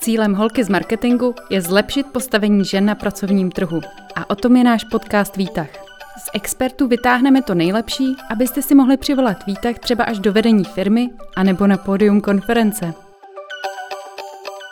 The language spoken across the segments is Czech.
Cílem holky z marketingu je zlepšit postavení žen na pracovním trhu. A o tom je náš podcast Výtah. Z expertů vytáhneme to nejlepší, abyste si mohli přivolat výtah třeba až do vedení firmy anebo na pódium konference.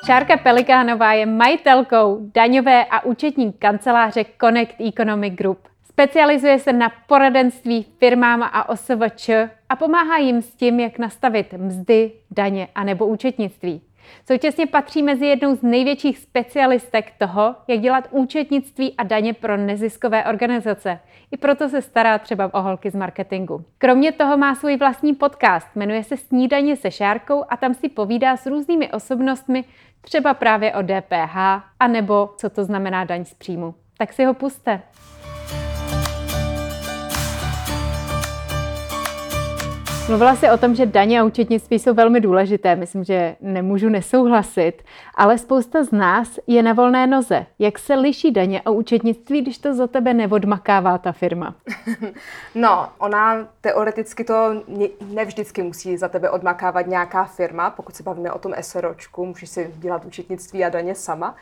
Šárka Pelikánová je majitelkou daňové a účetní kanceláře Connect Economic Group. Specializuje se na poradenství firmám a OSVČ a pomáhá jim s tím, jak nastavit mzdy, daně a nebo účetnictví. Současně patří mezi jednou z největších specialistek toho, jak dělat účetnictví a daně pro neziskové organizace. I proto se stará třeba o holky z marketingu. Kromě toho má svůj vlastní podcast, jmenuje se Snídaně se Šárkou a tam si povídá s různými osobnostmi, třeba právě o DPH, anebo co to znamená daň z příjmu. Tak si ho puste. Mluvila jsi o tom, že daně a účetnictví jsou velmi důležité. Myslím, že nemůžu nesouhlasit, ale spousta z nás je na volné noze. Jak se liší daně a účetnictví, když to za tebe neodmakává ta firma? No, ona teoreticky to nevždycky musí za tebe odmakávat nějaká firma. Pokud se bavíme o tom SROčku, můžeš si dělat účetnictví a daně sama.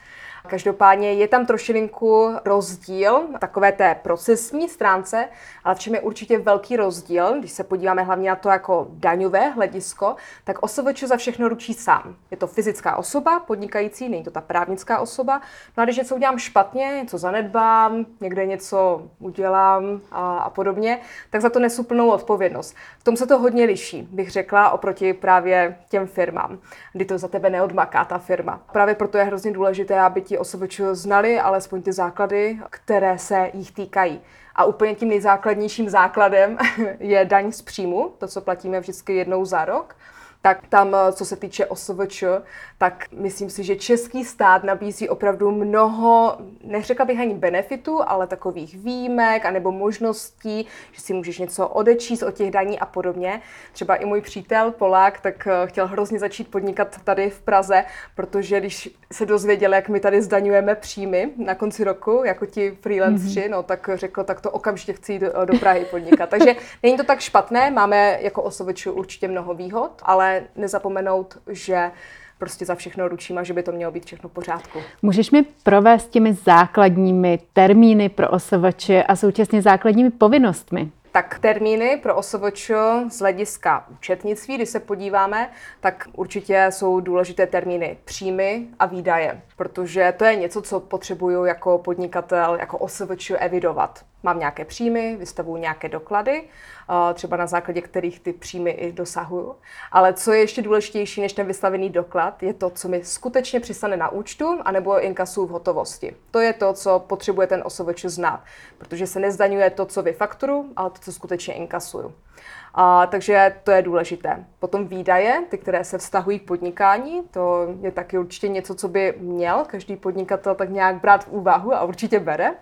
Každopádně je tam trošilinku rozdíl takové té procesní stránce, ale v čem je určitě velký rozdíl, když se podíváme hlavně na to jako daňové hledisko, tak OSVČ za všechno ručí sám. Je to fyzická osoba, podnikající, není to ta právnická osoba. No a když něco udělám špatně, něco zanedbám, někde něco udělám a, a podobně, tak za to nesu plnou odpovědnost. V tom se to hodně liší, bych řekla, oproti právě těm firmám, kdy to za tebe neodmaká ta firma. Právě proto je hrozně důležité, aby ti OSVČ znali alespoň ty základy, které se jich týkají. A úplně tím nejzákladnějším základem je daň z příjmu, to, co platíme vždycky jednou za rok tak tam, eh, co se týče OSVČ, tak myslím si, že český stát nabízí opravdu mnoho, neřekla bych ani benefitů, ale takových výjimek anebo možností, že si můžeš něco odečíst od těch daní a podobně. Třeba i můj přítel Polák, tak eh, chtěl hrozně začít podnikat tady v Praze, protože když se dozvěděl, jak my tady zdaňujeme příjmy na konci roku, jako ti freelancři, mm-hmm. no tak řekl, tak to okamžitě chci jít do, do Prahy podnikat. Takže není to tak špatné, máme jako OSVČ určitě mnoho výhod, ale nezapomenout, že prostě za všechno ručím a že by to mělo být všechno v pořádku. Můžeš mi provést těmi základními termíny pro OSVČ a současně základními povinnostmi? Tak termíny pro OSVČ z hlediska účetnictví, když se podíváme, tak určitě jsou důležité termíny příjmy a výdaje, protože to je něco, co potřebuju jako podnikatel, jako OSVČ evidovat. Mám nějaké příjmy, vystavuju nějaké doklady, třeba na základě kterých ty příjmy i dosahuju. Ale co je ještě důležitější než ten vystavený doklad, je to, co mi skutečně přistane na účtu, anebo inkasu v hotovosti. To je to, co potřebuje ten OSVČ znát, protože se nezdaňuje to, co vyfakturu, ale to, co skutečně inkasuju. A, takže to je důležité. Potom výdaje, ty, které se vztahují k podnikání, to je taky určitě něco, co by měl každý podnikatel tak nějak brát v úvahu a určitě bere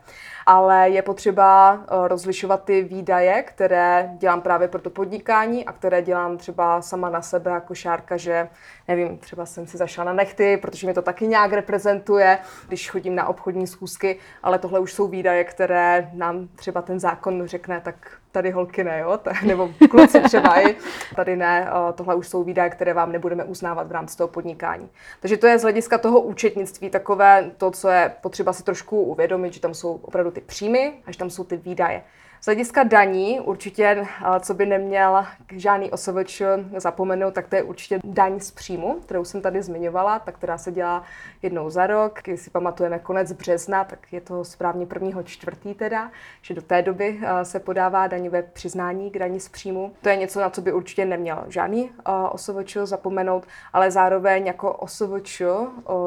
ale je potřeba eh, rozlišovat ty výdaje, které dělám právě pro to podnikání a které dělám třeba sama na sebe jako šárka, že nevím, třeba jsem si zašla na nechty, protože mě to taky nějak reprezentuje, když chodím na obchodní schůzky, ale tohle už jsou výdaje, které nám třeba ten zákon řekne, tak tady holky ne, jo? nebo kluci třeba i, tady ne, tohle už jsou výdaje, které vám nebudeme uznávat v rámci toho podnikání. Takže to je z hlediska toho účetnictví takové to, co je potřeba si trošku uvědomit, že tam jsou opravdu ty příjmy a že tam jsou ty výdaje. Z hlediska daní určitě, co by neměl žádný osobeč zapomenout, tak to je určitě daň z příjmu, kterou jsem tady zmiňovala, tak která se dělá jednou za rok. Když si pamatujeme konec března, tak je to správně prvního čtvrtý teda, že do té doby se podává daňové přiznání k daní z příjmu. To je něco, na co by určitě neměl žádný osobeč zapomenout, ale zároveň jako osobeč,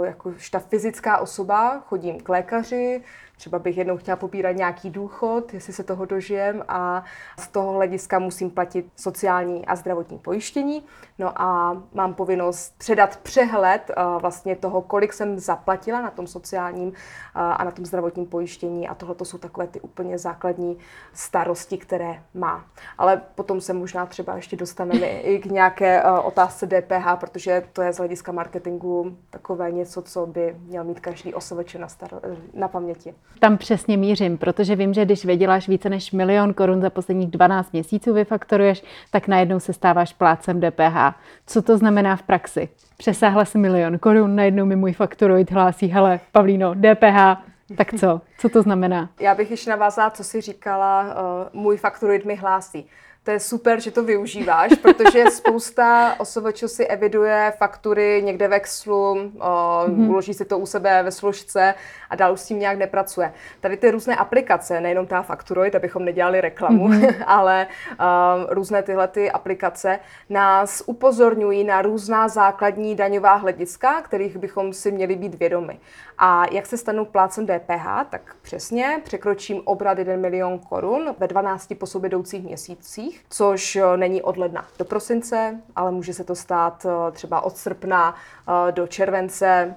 jako ta fyzická osoba, chodím k lékaři, Třeba bych jednou chtěla pobírat nějaký důchod, jestli se toho dožijem a z toho hlediska musím platit sociální a zdravotní pojištění. No a mám povinnost předat přehled uh, vlastně toho, kolik jsem zaplatila na tom sociálním uh, a na tom zdravotním pojištění a tohle to jsou takové ty úplně základní starosti, které má. Ale potom se možná třeba ještě dostaneme i k nějaké uh, otázce DPH, protože to je z hlediska marketingu takové něco, co by měl mít každý osobeče na, star- na paměti. Tam přesně mířím, protože vím, že když vyděláš více než milion korun za posledních 12 měsíců vyfaktoruješ, tak najednou se stáváš plácem DPH. Co to znamená v praxi? Přesáhla si milion korun, najednou mi můj fakturoid hlásí, hele, Pavlíno, DPH, tak co? Co to znamená? Já bych ještě navázala, co si říkala, uh, můj fakturoid mi hlásí to je super, že to využíváš, protože spousta OSVČ si eviduje faktury někde ve Excelu, mm-hmm. uloží si to u sebe ve složce a dál už s tím nějak nepracuje. Tady ty různé aplikace, nejenom ta Fakturoid, abychom nedělali reklamu, mm-hmm. ale uh, různé tyhle ty aplikace nás upozorňují na různá základní daňová hlediska, kterých bychom si měli být vědomi. A jak se stanu plácem DPH, tak přesně překročím obrat 1 milion korun ve 12 po sobě jdoucích měsících, což eh, není od ledna do prosince, ale může se to stát eh, třeba od srpna eh, do července,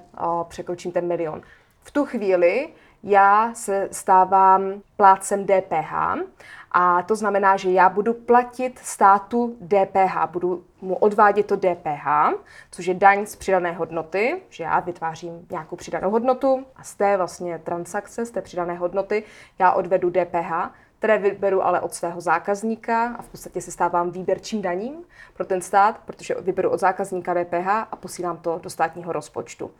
překročím ten milion. V tu chvíli já se stávám plácem DPH a to znamená, že já budu platit státu DPH, budu mu odvádět to DPH, což je daň z přidané hodnoty, že já vytvářím nějakou přidanou hodnotu a z té vlastně transakce, z té přidané hodnoty, já odvedu DPH, které vyberu ale od svého zákazníka a v podstatě se stávám výběrčím daním pro ten stát, protože vyberu od zákazníka DPH a posílám to do státního rozpočtu.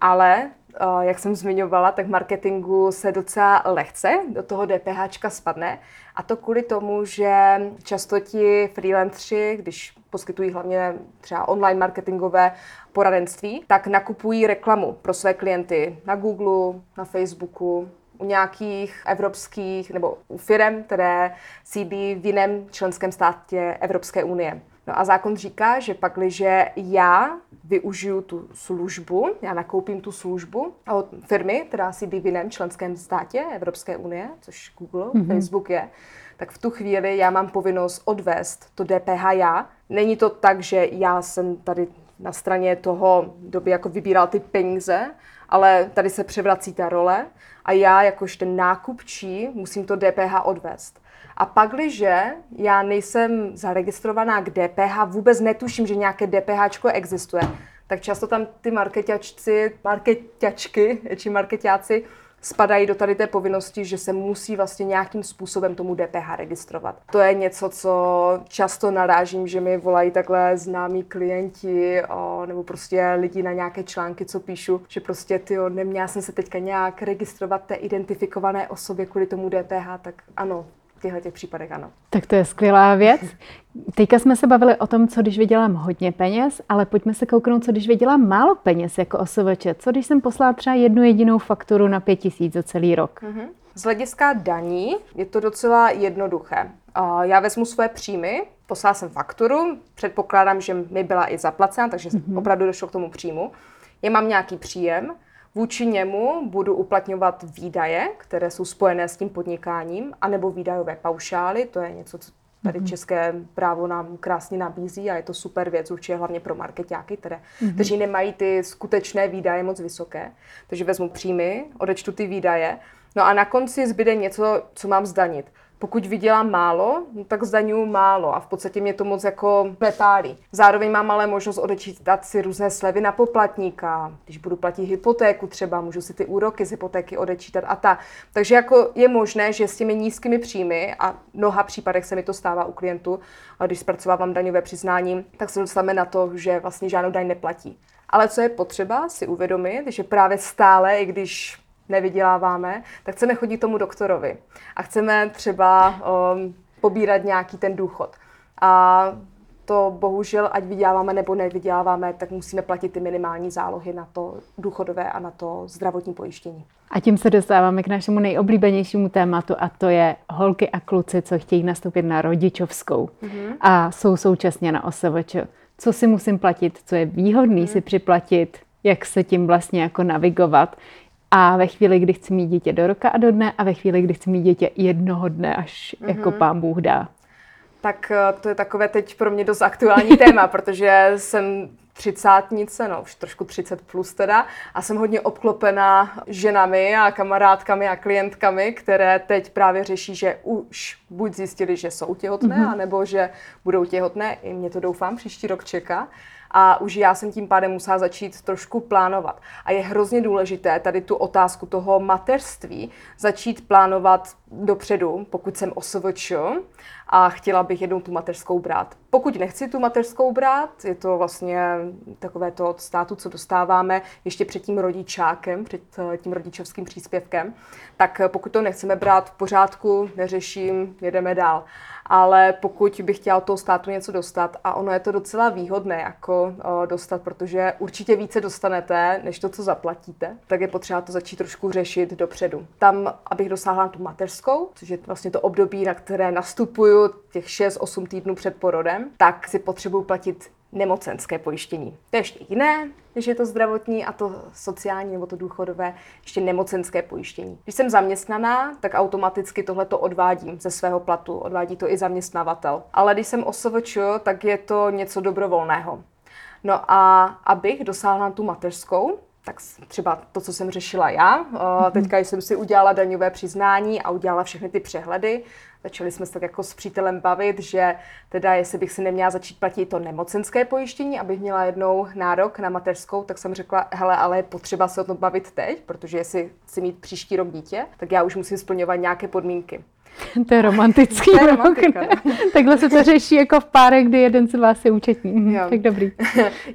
Ale, eh, jak jsem zmiňovala, tak marketingu se docela lehce do toho DPH spadne. A to kvůli tomu, že často ti freelancři, když poskytují hlavně třeba online marketingové poradenství, tak nakupují reklamu pro své klienty na Google, na Facebooku, u nějakých evropských nebo u firm, které sídlí v jiném členském státě Evropské unie. No a zákon říká, že pak, když já využiju tu službu, já nakoupím tu službu od firmy, která sídlí v jiném členském státě Evropské unie, což Google, mm-hmm. Facebook je, tak v tu chvíli já mám povinnost odvést to DPH já. Není to tak, že já jsem tady na straně toho doby jako vybíral ty peníze, ale tady se převrací ta role a já jakož ten nákupčí musím to DPH odvést. A pak, když já nejsem zaregistrovaná k DPH, vůbec netuším, že nějaké DPH existuje, tak často tam ty marketačci, marketačky či marketáci spadají do tady té povinnosti, že se musí vlastně nějakým způsobem tomu DPH registrovat. To je něco, co často narážím, že mi volají takhle známí klienti o, nebo prostě lidi na nějaké články, co píšu, že prostě ty neměla jsem se teďka nějak registrovat té identifikované osobě kvůli tomu DPH, tak ano, těchto těch případech ano. Tak to je skvělá věc. Teďka jsme se bavili o tom, co když vydělám hodně peněz, ale pojďme se kouknout, co když vydělám málo peněz jako OSVČ. Co když jsem poslala třeba jednu jedinou fakturu na pět tisíc za celý rok? Mm-hmm. Z hlediska daní je to docela jednoduché. Já vezmu své příjmy, poslala jsem fakturu, předpokládám, že mi byla i zaplacena, takže mm-hmm. opravdu došlo k tomu příjmu. Já mám nějaký příjem, Vůči němu budu uplatňovat výdaje, které jsou spojené s tím podnikáním, anebo výdajové paušály, to je něco, co tady mm-hmm. české právo nám krásně nabízí a je to super věc, určitě hlavně pro marketáky, které, mm-hmm. kteří nemají ty skutečné výdaje moc vysoké. Takže vezmu příjmy, odečtu ty výdaje, no a na konci zbyde něco, co mám zdanit. Pokud vydělám málo, no tak zdaňuju málo a v podstatě mě to moc jako nepálí. Zároveň mám ale možnost odečítat si různé slevy na poplatníka. Když budu platit hypotéku třeba, můžu si ty úroky z hypotéky odečítat a ta. Takže jako je možné, že s těmi nízkými příjmy a v mnoha případech se mi to stává u klientů, když zpracovávám daňové přiznání, tak se dostaneme na to, že vlastně žádnou daň neplatí. Ale co je potřeba si uvědomit, že právě stále, i když nevyděláváme, tak chceme chodit tomu doktorovi a chceme třeba um, pobírat nějaký ten důchod. A to bohužel, ať vyděláváme nebo nevyděláváme, tak musíme platit ty minimální zálohy na to důchodové a na to zdravotní pojištění. A tím se dostáváme k našemu nejoblíbenějšímu tématu a to je holky a kluci, co chtějí nastoupit na rodičovskou mm-hmm. a jsou současně na OSVČ. Co si musím platit, co je výhodný mm-hmm. si připlatit, jak se tím vlastně jako navigovat, a ve chvíli, kdy chci mít dítě do roka a do dne a ve chvíli, kdy chci mít dítě jednoho dne, až mm-hmm. jako pán Bůh dá. Tak eh, to je takové teď pro mě dost aktuální téma, protože jsem třicátnice, no už trošku 30 plus teda, a jsem hodně obklopená ženami a kamarádkami a klientkami, které teď právě řeší, že už buď zjistili, že jsou těhotné, mm-hmm. anebo že budou těhotné, i mě to doufám příští rok čeká. A už já jsem tím pádem musela začít trošku plánovat. A je hrozně důležité tady tu otázku toho mateřství začít plánovat dopředu, pokud jsem OSVČ a chtěla bych jednou tu mateřskou brát. Pokud nechci tu mateřskou brát, je to vlastně takové to od státu, co dostáváme ještě před tím rodičákem, před eh, tím rodičovským příspěvkem, tak pokud to nechceme brát v pořádku, neřeším, jedeme dál ale pokud bych chtěla od toho státu něco dostat, a ono je to docela výhodné jako uh, dostat, protože určitě více dostanete, než to, co zaplatíte, tak je potřeba to začít trošku řešit dopředu. Tam, abych dosáhla tu mateřskou, což je vlastně to období, na které nastupuju těch 6-8 týdnů před porodem, tak si potřebuju platit nemocenské pojištění. To je ještě jiné, než je to zdravotní a to sociální nebo to důchodové, ještě nemocenské pojištění. Když jsem zaměstnaná, tak automaticky tohle to odvádím ze svého platu, odvádí to i zaměstnavatel. Ale když jsem OSVČ, tak je to něco dobrovolného. No a abych dosáhla tu mateřskou, tak třeba to, co jsem řešila já. Mm-hmm. Teďka jsem si udělala daňové přiznání a udělala všechny ty přehledy. Začali jsme se tak jako s přítelem bavit, že teda jestli bych si neměla začít platit to nemocenské pojištění, abych měla jednou nárok na mateřskou, tak jsem řekla, hele, ale je potřeba se o tom bavit teď, protože jestli si mít příští rok dítě, tak já už musím splňovat nějaké podmínky. To je romantický. to je romantika, Takhle se to řeší jako v párech, kdy jeden z vás je účetní. Jo. Tak dobrý.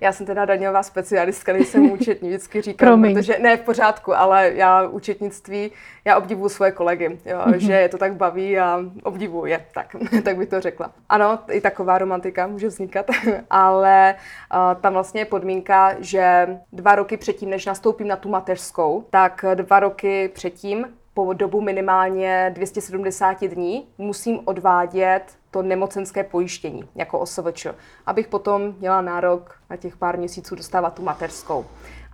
já jsem teda daňová specialistka, nejsem účetní, vždycky říkám, Promiň. protože ne v pořádku, ale já účetnictví, já obdivuju svoje kolegy, jo, mm-hmm. že je to tak baví a obdivuju je, tak, tak bych to řekla. Ano, i taková romantika může vznikat, ale uh, tam vlastně je podmínka, že dva roky předtím, než nastoupím na tu mateřskou, tak dva roky předtím po dobu minimálně 270 dní musím odvádět to nemocenské pojištění jako OSVČ, abych potom měla nárok na těch pár měsíců dostávat tu mateřskou.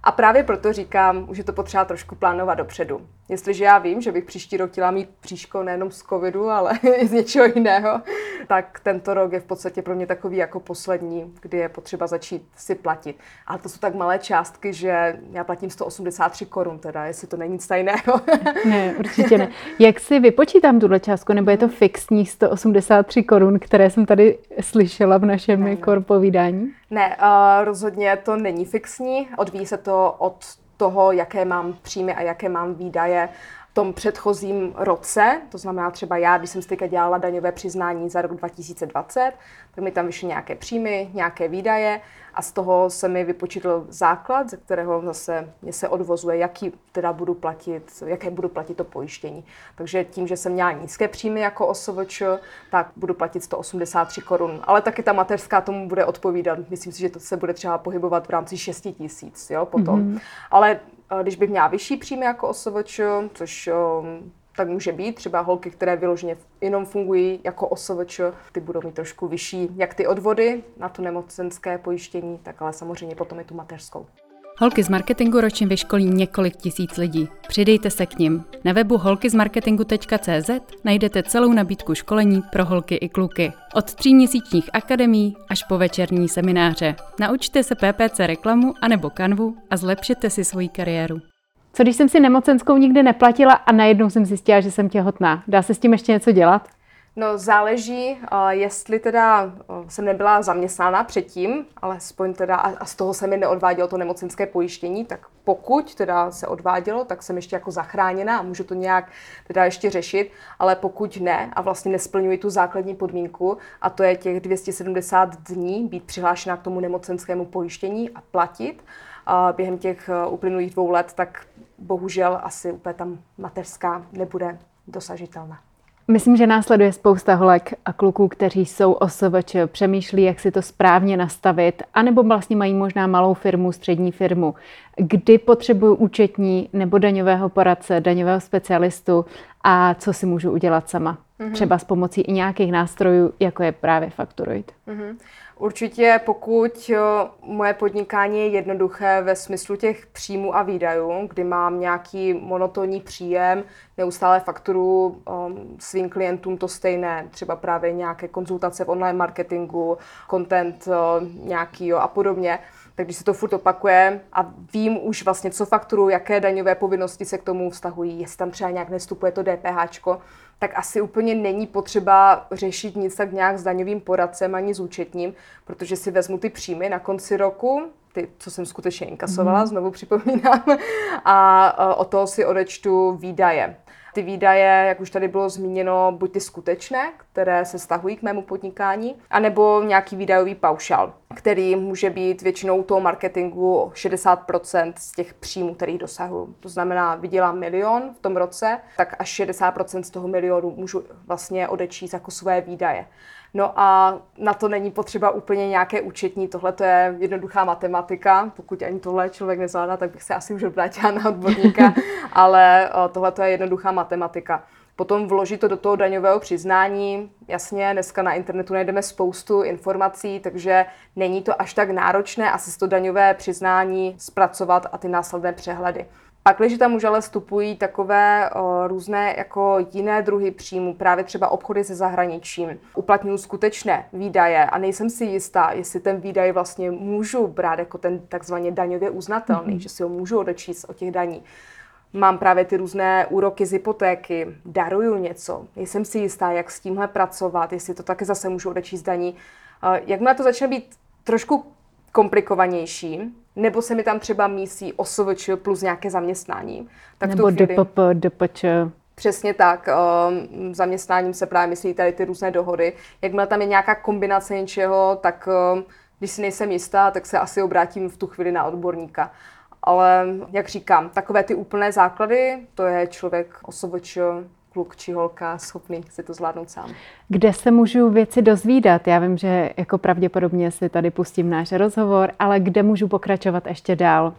A právě proto říkám, že to potřeba trošku plánovat dopředu. Jestliže já vím, že bych příští rok chtěla mít příško nejenom z covidu, ale i z něčeho jiného, tak tento rok je v podstatě pro mě takový jako poslední, kdy je potřeba začít si platit. Ale to jsou tak malé částky, že já platím 183 korun, teda, jestli to není nic tajného. ne, určitě ne. Jak si vypočítám tuhle částku, nebo je to fixní 183 korun, které jsem tady slyšela v našem ne, ne. povídání? Ne, uh, rozhodně to není fixní. Odvíjí se to od toho, jaké mám příjmy a jaké mám výdaje tom předchozím roce. To znamená třeba já, když jsem si teďka dělala daňové přiznání za rok 2020, tak mi tam vyšly nějaké příjmy, nějaké výdaje a z toho se mi vypočítl základ, ze kterého zase mě se odvozuje, jaký teda budu platit, jaké budu platit to pojištění. Takže tím, že jsem měla nízké příjmy jako OSVČ, tak budu platit 183 korun. Ale taky ta mateřská tomu bude odpovídat. Myslím si, že to se bude třeba pohybovat v rámci 6 tisíc, jo, potom. Mm-hmm. Ale když bych měla vyšší příjmy jako OSVČ, což um, tak může být. Třeba holky, které vyloženě jenom fungují jako OSVČ, ty budou mít trošku vyšší, jak ty odvody na to nemocenské pojištění, tak ale samozřejmě potom i tu mateřskou. Holky z marketingu ročně vyškolí několik tisíc lidí. Přidejte se k nim. Na webu holkyzmarketingu.cz najdete celou nabídku školení pro holky i kluky. Od tříměsíčních akademií až po večerní semináře. Naučte se PPC reklamu anebo kanvu a zlepšete si svoji kariéru. Co když jsem si nemocenskou nikdy neplatila a najednou jsem zjistila, že jsem těhotná? Dá se s tím ještě něco dělat? No záleží, jestli teda jsem nebyla zaměstnána předtím, ale aspoň teda a z toho se mi neodvádělo to nemocenské pojištění, tak pokud teda se odvádělo, tak jsem ještě jako zachráněna a můžu to nějak teda ještě řešit, ale pokud ne a vlastně nesplňuji tu základní podmínku a to je těch 270 dní být přihlášena k tomu nemocenskému pojištění a platit, během těch uplynulých dvou let, tak bohužel asi úplně tam mateřská nebude dosažitelná. Myslím, že následuje spousta holek a kluků, kteří jsou OSVČ, přemýšlí, jak si to správně nastavit, anebo vlastně mají možná malou firmu, střední firmu, kdy potřebují účetní nebo daňového poradce, daňového specialistu a co si můžu udělat sama. Mm-hmm. Třeba s pomocí i nějakých nástrojů, jako je právě Fakturoid. Mm-hmm. Určitě, pokud moje podnikání je jednoduché ve smyslu těch příjmů a výdajů, kdy mám nějaký monotonní příjem, neustále fakturu um, svým klientům to stejné, třeba právě nějaké konzultace v online marketingu, content uh, nějaký a podobně, tak když se to furt opakuje a vím už vlastně, co fakturu, jaké daňové povinnosti se k tomu vztahují, jestli tam třeba nějak nestupuje to DPH, tak asi úplně není potřeba řešit nic tak nějak s daňovým poradcem ani s účetním, protože si vezmu ty příjmy na konci roku, ty, co jsem skutečně inkasovala, mm. znovu připomínám, a o toho si odečtu výdaje. Ty výdaje, jak už tady bylo zmíněno, buď ty skutečné, které se stahují k mému podnikání, anebo nějaký výdajový paušal, který může být většinou toho marketingu 60% z těch příjmů, který dosahuju. To znamená, vydělám milion v tom roce, tak až 60% z toho milionu můžu vlastně odečíst jako své výdaje. No a na to není potřeba úplně nějaké účetní, tohle to je jednoduchá matematika. Pokud ani tohle člověk nezvládá, tak bych se asi už obrátila na odborníka, ale tohle to je jednoduchá matematika. Potom vložit to do toho daňového přiznání. Jasně, dneska na internetu najdeme spoustu informací, takže není to až tak náročné asi to daňové přiznání zpracovat a ty následné přehledy. Pak, když tam už ale vstupují takové o, různé jako jiné druhy příjmu, právě třeba obchody se zahraničím, uplatňují skutečné výdaje a nejsem si jistá, jestli ten výdaj vlastně můžu brát jako ten takzvaně daňově uznatelný, mm-hmm. že si ho můžu odečíst od těch daní. Mám právě ty různé úroky z hypotéky, daruju něco, nejsem si jistá, jak s tímhle pracovat, jestli to taky zase můžu odečíst daní. Jakmile to začne být trošku komplikovanější, nebo se mi tam třeba mísí OSVČ plus nějaké zaměstnání. Tak nebo chvíli... DPP, DPČ. Přesně tak. Um, zaměstnáním se právě myslí tady ty různé dohody. Jakmile tam je nějaká kombinace něčeho, tak um, když si nejsem jistá, tak se asi obrátím v tu chvíli na odborníka. Ale jak říkám, takové ty úplné základy, to je člověk OSVČ, kluk či holka schopný si to zvládnout sám. Kde se můžu věci dozvídat? Já vím, že jako pravděpodobně si tady pustím náš rozhovor, ale kde můžu pokračovat ještě dál?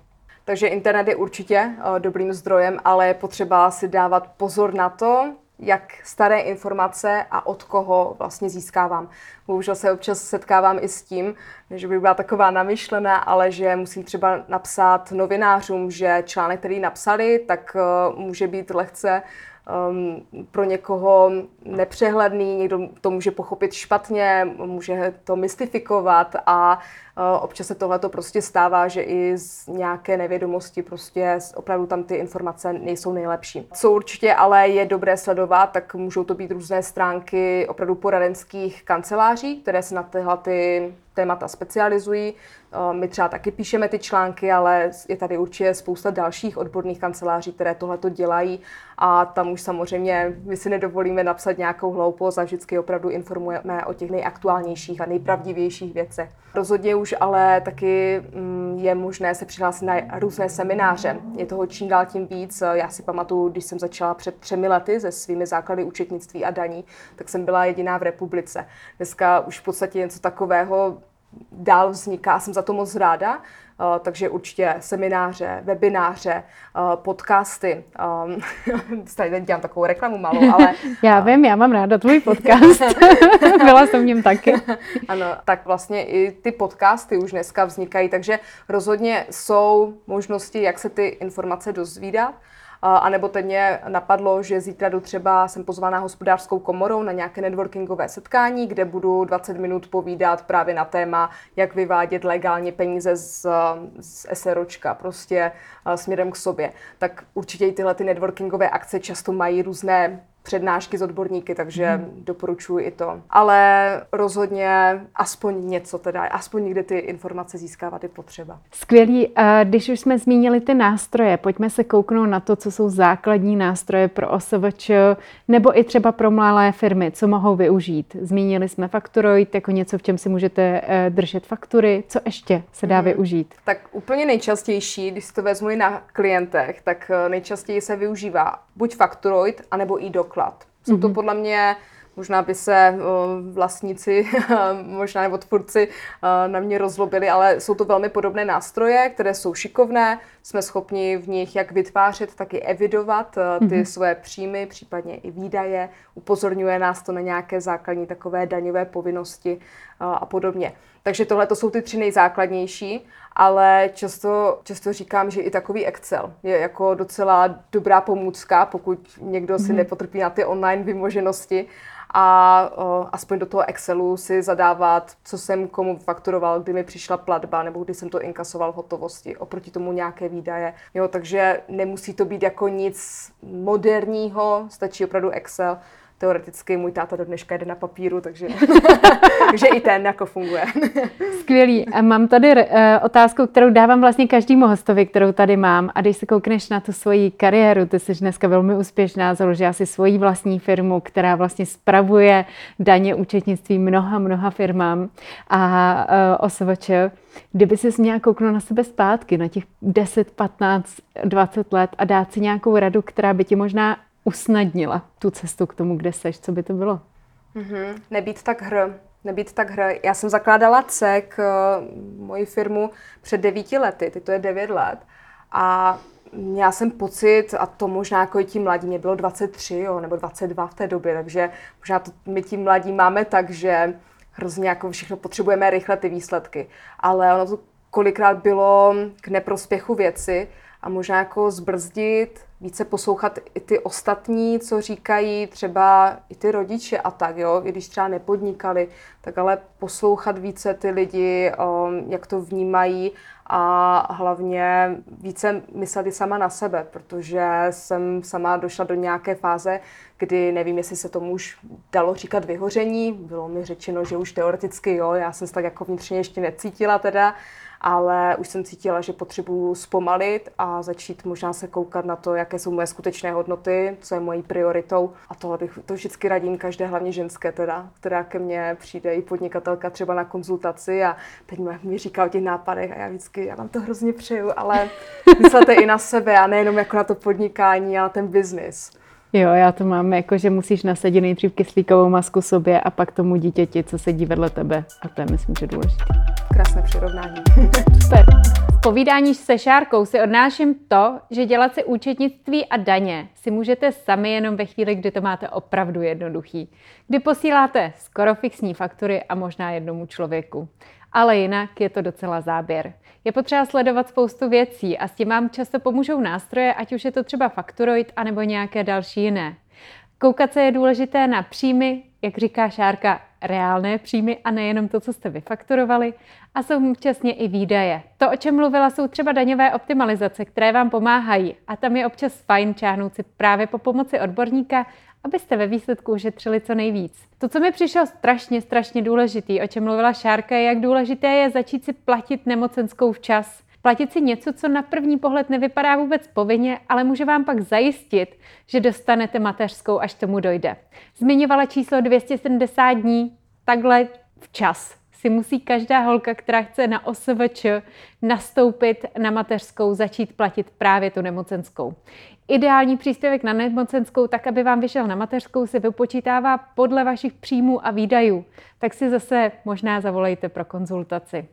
Takže internet je určitě uh, dobrým zdrojem, ale je potřeba si dávat pozor na to, jak staré informace a od koho vlastně získávám. Bohužel se občas setkávám i s tím, že by byla taková namyšlená, ale že musím třeba napsat novinářům, že článek, který napsali, tak uh, může být lehce um, pro někoho nepřehledný, někdo to může pochopit špatně, může to mystifikovat a občas se tohle to prostě stává, že i z nějaké nevědomosti prostě opravdu tam ty informace nejsou nejlepší. Co určitě ale je dobré sledovat, tak můžou to být různé stránky opravdu poradenských kanceláří, které se na tyhle ty témata specializují. Eh, my třeba taky píšeme ty články, ale je tady určitě spousta dalších odborných kanceláří, které tohle to dělají a tam už samozřejmě my si nedovolíme napsat nějakou hloupost a vždycky opravdu informujeme o těch nejaktuálnějších a nejpravdivějších věcech. Rozhodně už ale taky mm, je možné se přihlásit na různé semináře. Je toho čím dál tím víc. Já si pamatuju, když jsem začala před třemi lety se svými základy účetnictví a daní, tak jsem byla jediná v republice. Dneska už v podstatě něco takového dál vzniká, jsem za to moc ráda, Uh, takže určitě semináře, webináře, uh, podcasty. Um, tady dělám takovou reklamu malou, ale... já vím, já mám ráda tvůj podcast. Byla jsem v něm taky. ano, tak vlastně i ty podcasty už dneska vznikají, takže rozhodně jsou možnosti, jak se ty informace dozvídat. A nebo teď mě napadlo, že zítra jdu třeba, jsem pozvaná hospodářskou komorou na nějaké networkingové setkání, kde budu 20 minut povídat právě na téma, jak vyvádět legálně peníze z, z SROčka, prostě směrem k sobě. Tak určitě i tyhle ty networkingové akce často mají různé přednášky s odborníky, takže hmm. doporučuji i to. Ale rozhodně aspoň něco teda, aspoň někde ty informace získávat je potřeba. Skvělý. Když už jsme zmínili ty nástroje, pojďme se kouknout na to, co jsou základní nástroje pro OSVČ nebo i třeba pro malé firmy, co mohou využít. Zmínili jsme Fakturoid jako něco, v čem si můžete eh, držet faktury. Co ještě se dá hmm. využít? Tak úplně nejčastější, když si to vezmu i na klientech, tak eh, nejčastěji se využívá buď Fakturoid, anebo i doklad. Jsou to mhm. podle mě Možná by se vlastníci, možná nebo tvůrci na mě rozlobili, ale jsou to velmi podobné nástroje, které jsou šikovné. Jsme schopni v nich jak vytvářet, tak i evidovat ty mm-hmm. své příjmy, případně i výdaje. Upozorňuje nás to na nějaké základní takové daňové povinnosti a podobně. Takže tohle to jsou ty tři nejzákladnější, ale často, často říkám, že i takový Excel je jako docela dobrá pomůcka, pokud někdo si mm-hmm. nepotrpí na ty online vymoženosti a o, aspoň do toho Excelu si zadávat, co jsem komu fakturoval, kdy mi přišla platba nebo kdy jsem to inkasoval v hotovosti, oproti tomu nějaké výdaje. Jo, takže nemusí to být jako nic moderního, stačí opravdu Excel teoreticky můj táta do dneška jde na papíru, takže, takže i ten jako funguje. Skvělý. A mám tady uh, otázku, kterou dávám vlastně každému hostovi, kterou tady mám. A když se koukneš na tu svoji kariéru, ty jsi dneska velmi úspěšná, založila si svoji vlastní firmu, která vlastně spravuje daně účetnictví mnoha, mnoha firmám a uh, OSVČ. Kdyby si měla kouknout na sebe zpátky, na těch 10, 15, 20 let a dát si nějakou radu, která by ti možná usnadnila tu cestu k tomu, kde seš? Co by to bylo? Mm-hmm. Nebýt tak hr. Nebýt tak hr. Já jsem zakládala CEK, uh, moji firmu, před devíti lety, teď to je devět let. A měla jsem pocit, a to možná jako i tím mladí, mě bylo 23 jo, nebo 22 v té době, takže možná to my tím mladí máme tak, že hrozně jako všechno potřebujeme rychle ty výsledky. Ale ono to kolikrát bylo k neprospěchu věci a možná jako zbrzdit, více poslouchat i ty ostatní, co říkají třeba i ty rodiče a tak, jo, i když třeba nepodnikali, tak ale poslouchat více ty lidi, um, jak to vnímají a hlavně více myslet i sama na sebe, protože jsem sama došla do nějaké fáze, kdy nevím, jestli se tomu už dalo říkat vyhoření, bylo mi řečeno, že už teoreticky jo, já jsem se tak jako vnitřně ještě necítila teda, ale už jsem cítila, že potřebuju zpomalit a začít možná se koukat na to, jaké jsou moje skutečné hodnoty, co je mojí prioritou. A tohle bych to vždycky radím každé, hlavně ženské teda, která ke mně přijde i podnikatelka třeba na konzultaci a teď mi říká o těch nápadech a já vždycky, já vám to hrozně přeju, ale myslete i na sebe a nejenom jako na to podnikání, ale ten biznis. Jo, já to mám jako, že musíš nasadit nejdřív kyslíkovou masku sobě a pak tomu dítěti, co sedí vedle tebe. A to je, myslím, že důležité. Krásné přirovnání. Super. V povídání se Šárkou si odnáším to, že dělat si účetnictví a daně si můžete sami jenom ve chvíli, kdy to máte opravdu jednoduchý. Kdy posíláte skoro fixní faktury a možná jednomu člověku ale jinak je to docela záběr. Je potřeba sledovat spoustu věcí a s tím vám často pomůžou nástroje, ať už je to třeba Factoroid anebo nějaké další jiné. Koukat se je důležité na příjmy, jak říká Šárka, reálné příjmy a nejenom to, co jste vyfakturovali, a současně i výdaje. To, o čem mluvila, jsou třeba daňové optimalizace, které vám pomáhají a tam je občas fajn čáhnout si právě po pomoci odborníka abyste ve výsledku ušetřili co nejvíc. To, co mi přišlo strašně, strašně důležitý, o čem mluvila Šárka, je, jak důležité je začít si platit nemocenskou včas. Platit si něco, co na první pohled nevypadá vůbec povinně, ale může vám pak zajistit, že dostanete mateřskou, až tomu dojde. Zmiňovala číslo 270 dní, takhle včas si musí každá holka, která chce na OSVČ nastoupit na mateřskou, začít platit právě tu nemocenskou. Ideální příspěvek na nemocenskou, tak aby vám vyšel na mateřskou, se vypočítává podle vašich příjmů a výdajů. Tak si zase možná zavolejte pro konzultaci.